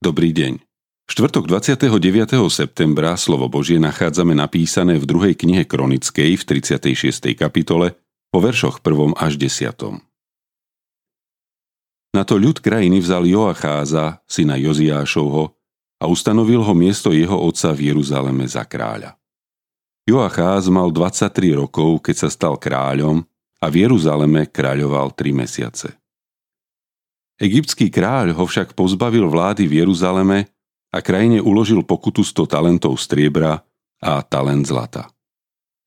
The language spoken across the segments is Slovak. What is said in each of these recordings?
Dobrý deň. Štvrtok 29. septembra slovo Božie nachádzame napísané v druhej knihe Kronickej v 36. kapitole po veršoch 1. až 10. Na to ľud krajiny vzal Joacháza, syna Joziášovho, a ustanovil ho miesto jeho otca v Jeruzaleme za kráľa. Joacház mal 23 rokov, keď sa stal kráľom a v Jeruzaleme kráľoval 3 mesiace. Egyptský kráľ ho však pozbavil vlády v Jeruzaleme a krajine uložil pokutu 100 talentov striebra a talent zlata.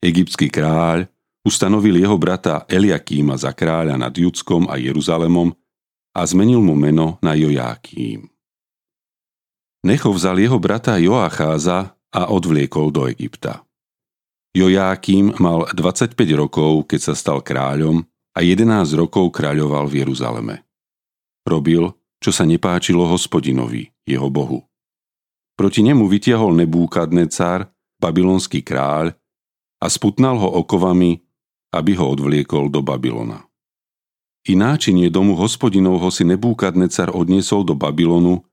Egyptský kráľ ustanovil jeho brata Eliakíma za kráľa nad Judskom a Jeruzalemom a zmenil mu meno na Jojákým. Necho vzal jeho brata Joacháza a odvliekol do Egypta. Jojákým mal 25 rokov, keď sa stal kráľom a 11 rokov kráľoval v Jeruzaleme. Robil, čo sa nepáčilo hospodinovi, jeho bohu. Proti nemu vytiahol Nebúkadnecár, babylonský kráľ, a sputnal ho okovami, aby ho odvliekol do Babylona. I náčinie domu hospodinovho si Nebúkadnecar odniesol do Babylonu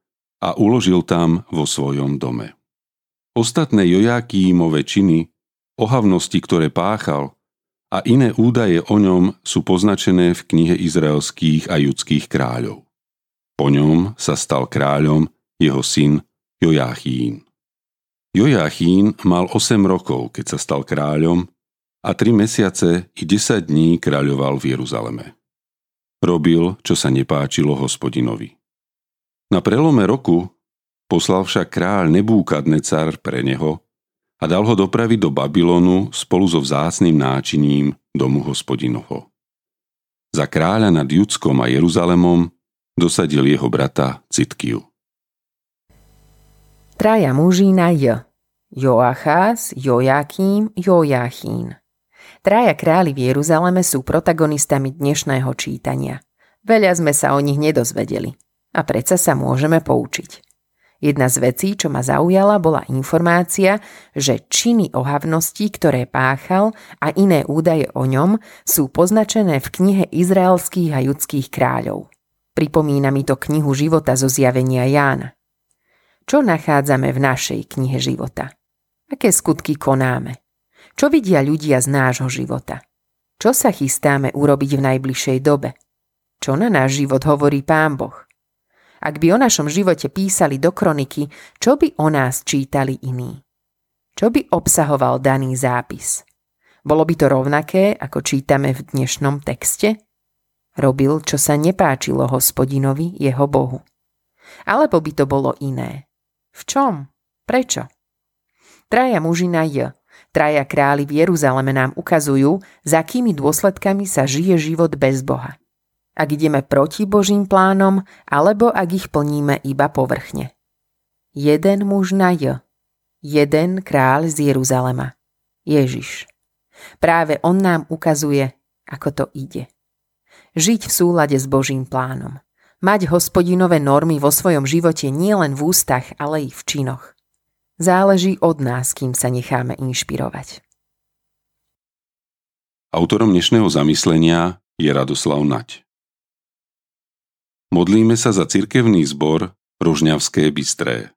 a uložil tam vo svojom dome. Ostatné Jojakímove činy, ohavnosti, ktoré páchal a iné údaje o ňom sú poznačené v knihe izraelských a judských kráľov. Po ňom sa stal kráľom jeho syn Jojáchín. Jojáchín mal 8 rokov, keď sa stal kráľom a 3 mesiace i 10 dní kráľoval v Jeruzaleme. Robil, čo sa nepáčilo hospodinovi. Na prelome roku poslal však kráľ Nebúkadnecar pre neho a dal ho dopraviť do Babylonu spolu so vzácným náčiním domu hospodinoho. Za kráľa nad Judskom a Jeruzalemom dosadil jeho brata Citkiu. Traja muži na J. Joachás, Jojakým, Jojachín. Traja králi v Jeruzaleme sú protagonistami dnešného čítania. Veľa sme sa o nich nedozvedeli. A predsa sa môžeme poučiť. Jedna z vecí, čo ma zaujala, bola informácia, že činy ohavnosti, ktoré páchal a iné údaje o ňom sú poznačené v knihe izraelských a judských kráľov. Pripomína mi to knihu života zo zjavenia Jána. Čo nachádzame v našej knihe života? Aké skutky konáme? Čo vidia ľudia z nášho života? Čo sa chystáme urobiť v najbližšej dobe? Čo na náš život hovorí Pán Boh? Ak by o našom živote písali do kroniky, čo by o nás čítali iní? Čo by obsahoval daný zápis? Bolo by to rovnaké, ako čítame v dnešnom texte? Robil, čo sa nepáčilo hospodinovi, jeho bohu. Alebo by to bolo iné. V čom? Prečo? Traja mužina J, traja králi v Jeruzaleme nám ukazujú, za akými dôsledkami sa žije život bez Boha ak ideme proti Božím plánom, alebo ak ich plníme iba povrchne. Jeden muž na J. Jeden kráľ z Jeruzalema. Ježiš. Práve on nám ukazuje, ako to ide. Žiť v súlade s Božím plánom. Mať hospodinové normy vo svojom živote nielen v ústach, ale i v činoch. Záleží od nás, kým sa necháme inšpirovať. Autorom dnešného zamyslenia je Radoslav Nať. Modlíme sa za cirkevný zbor Rožňavské Bystré.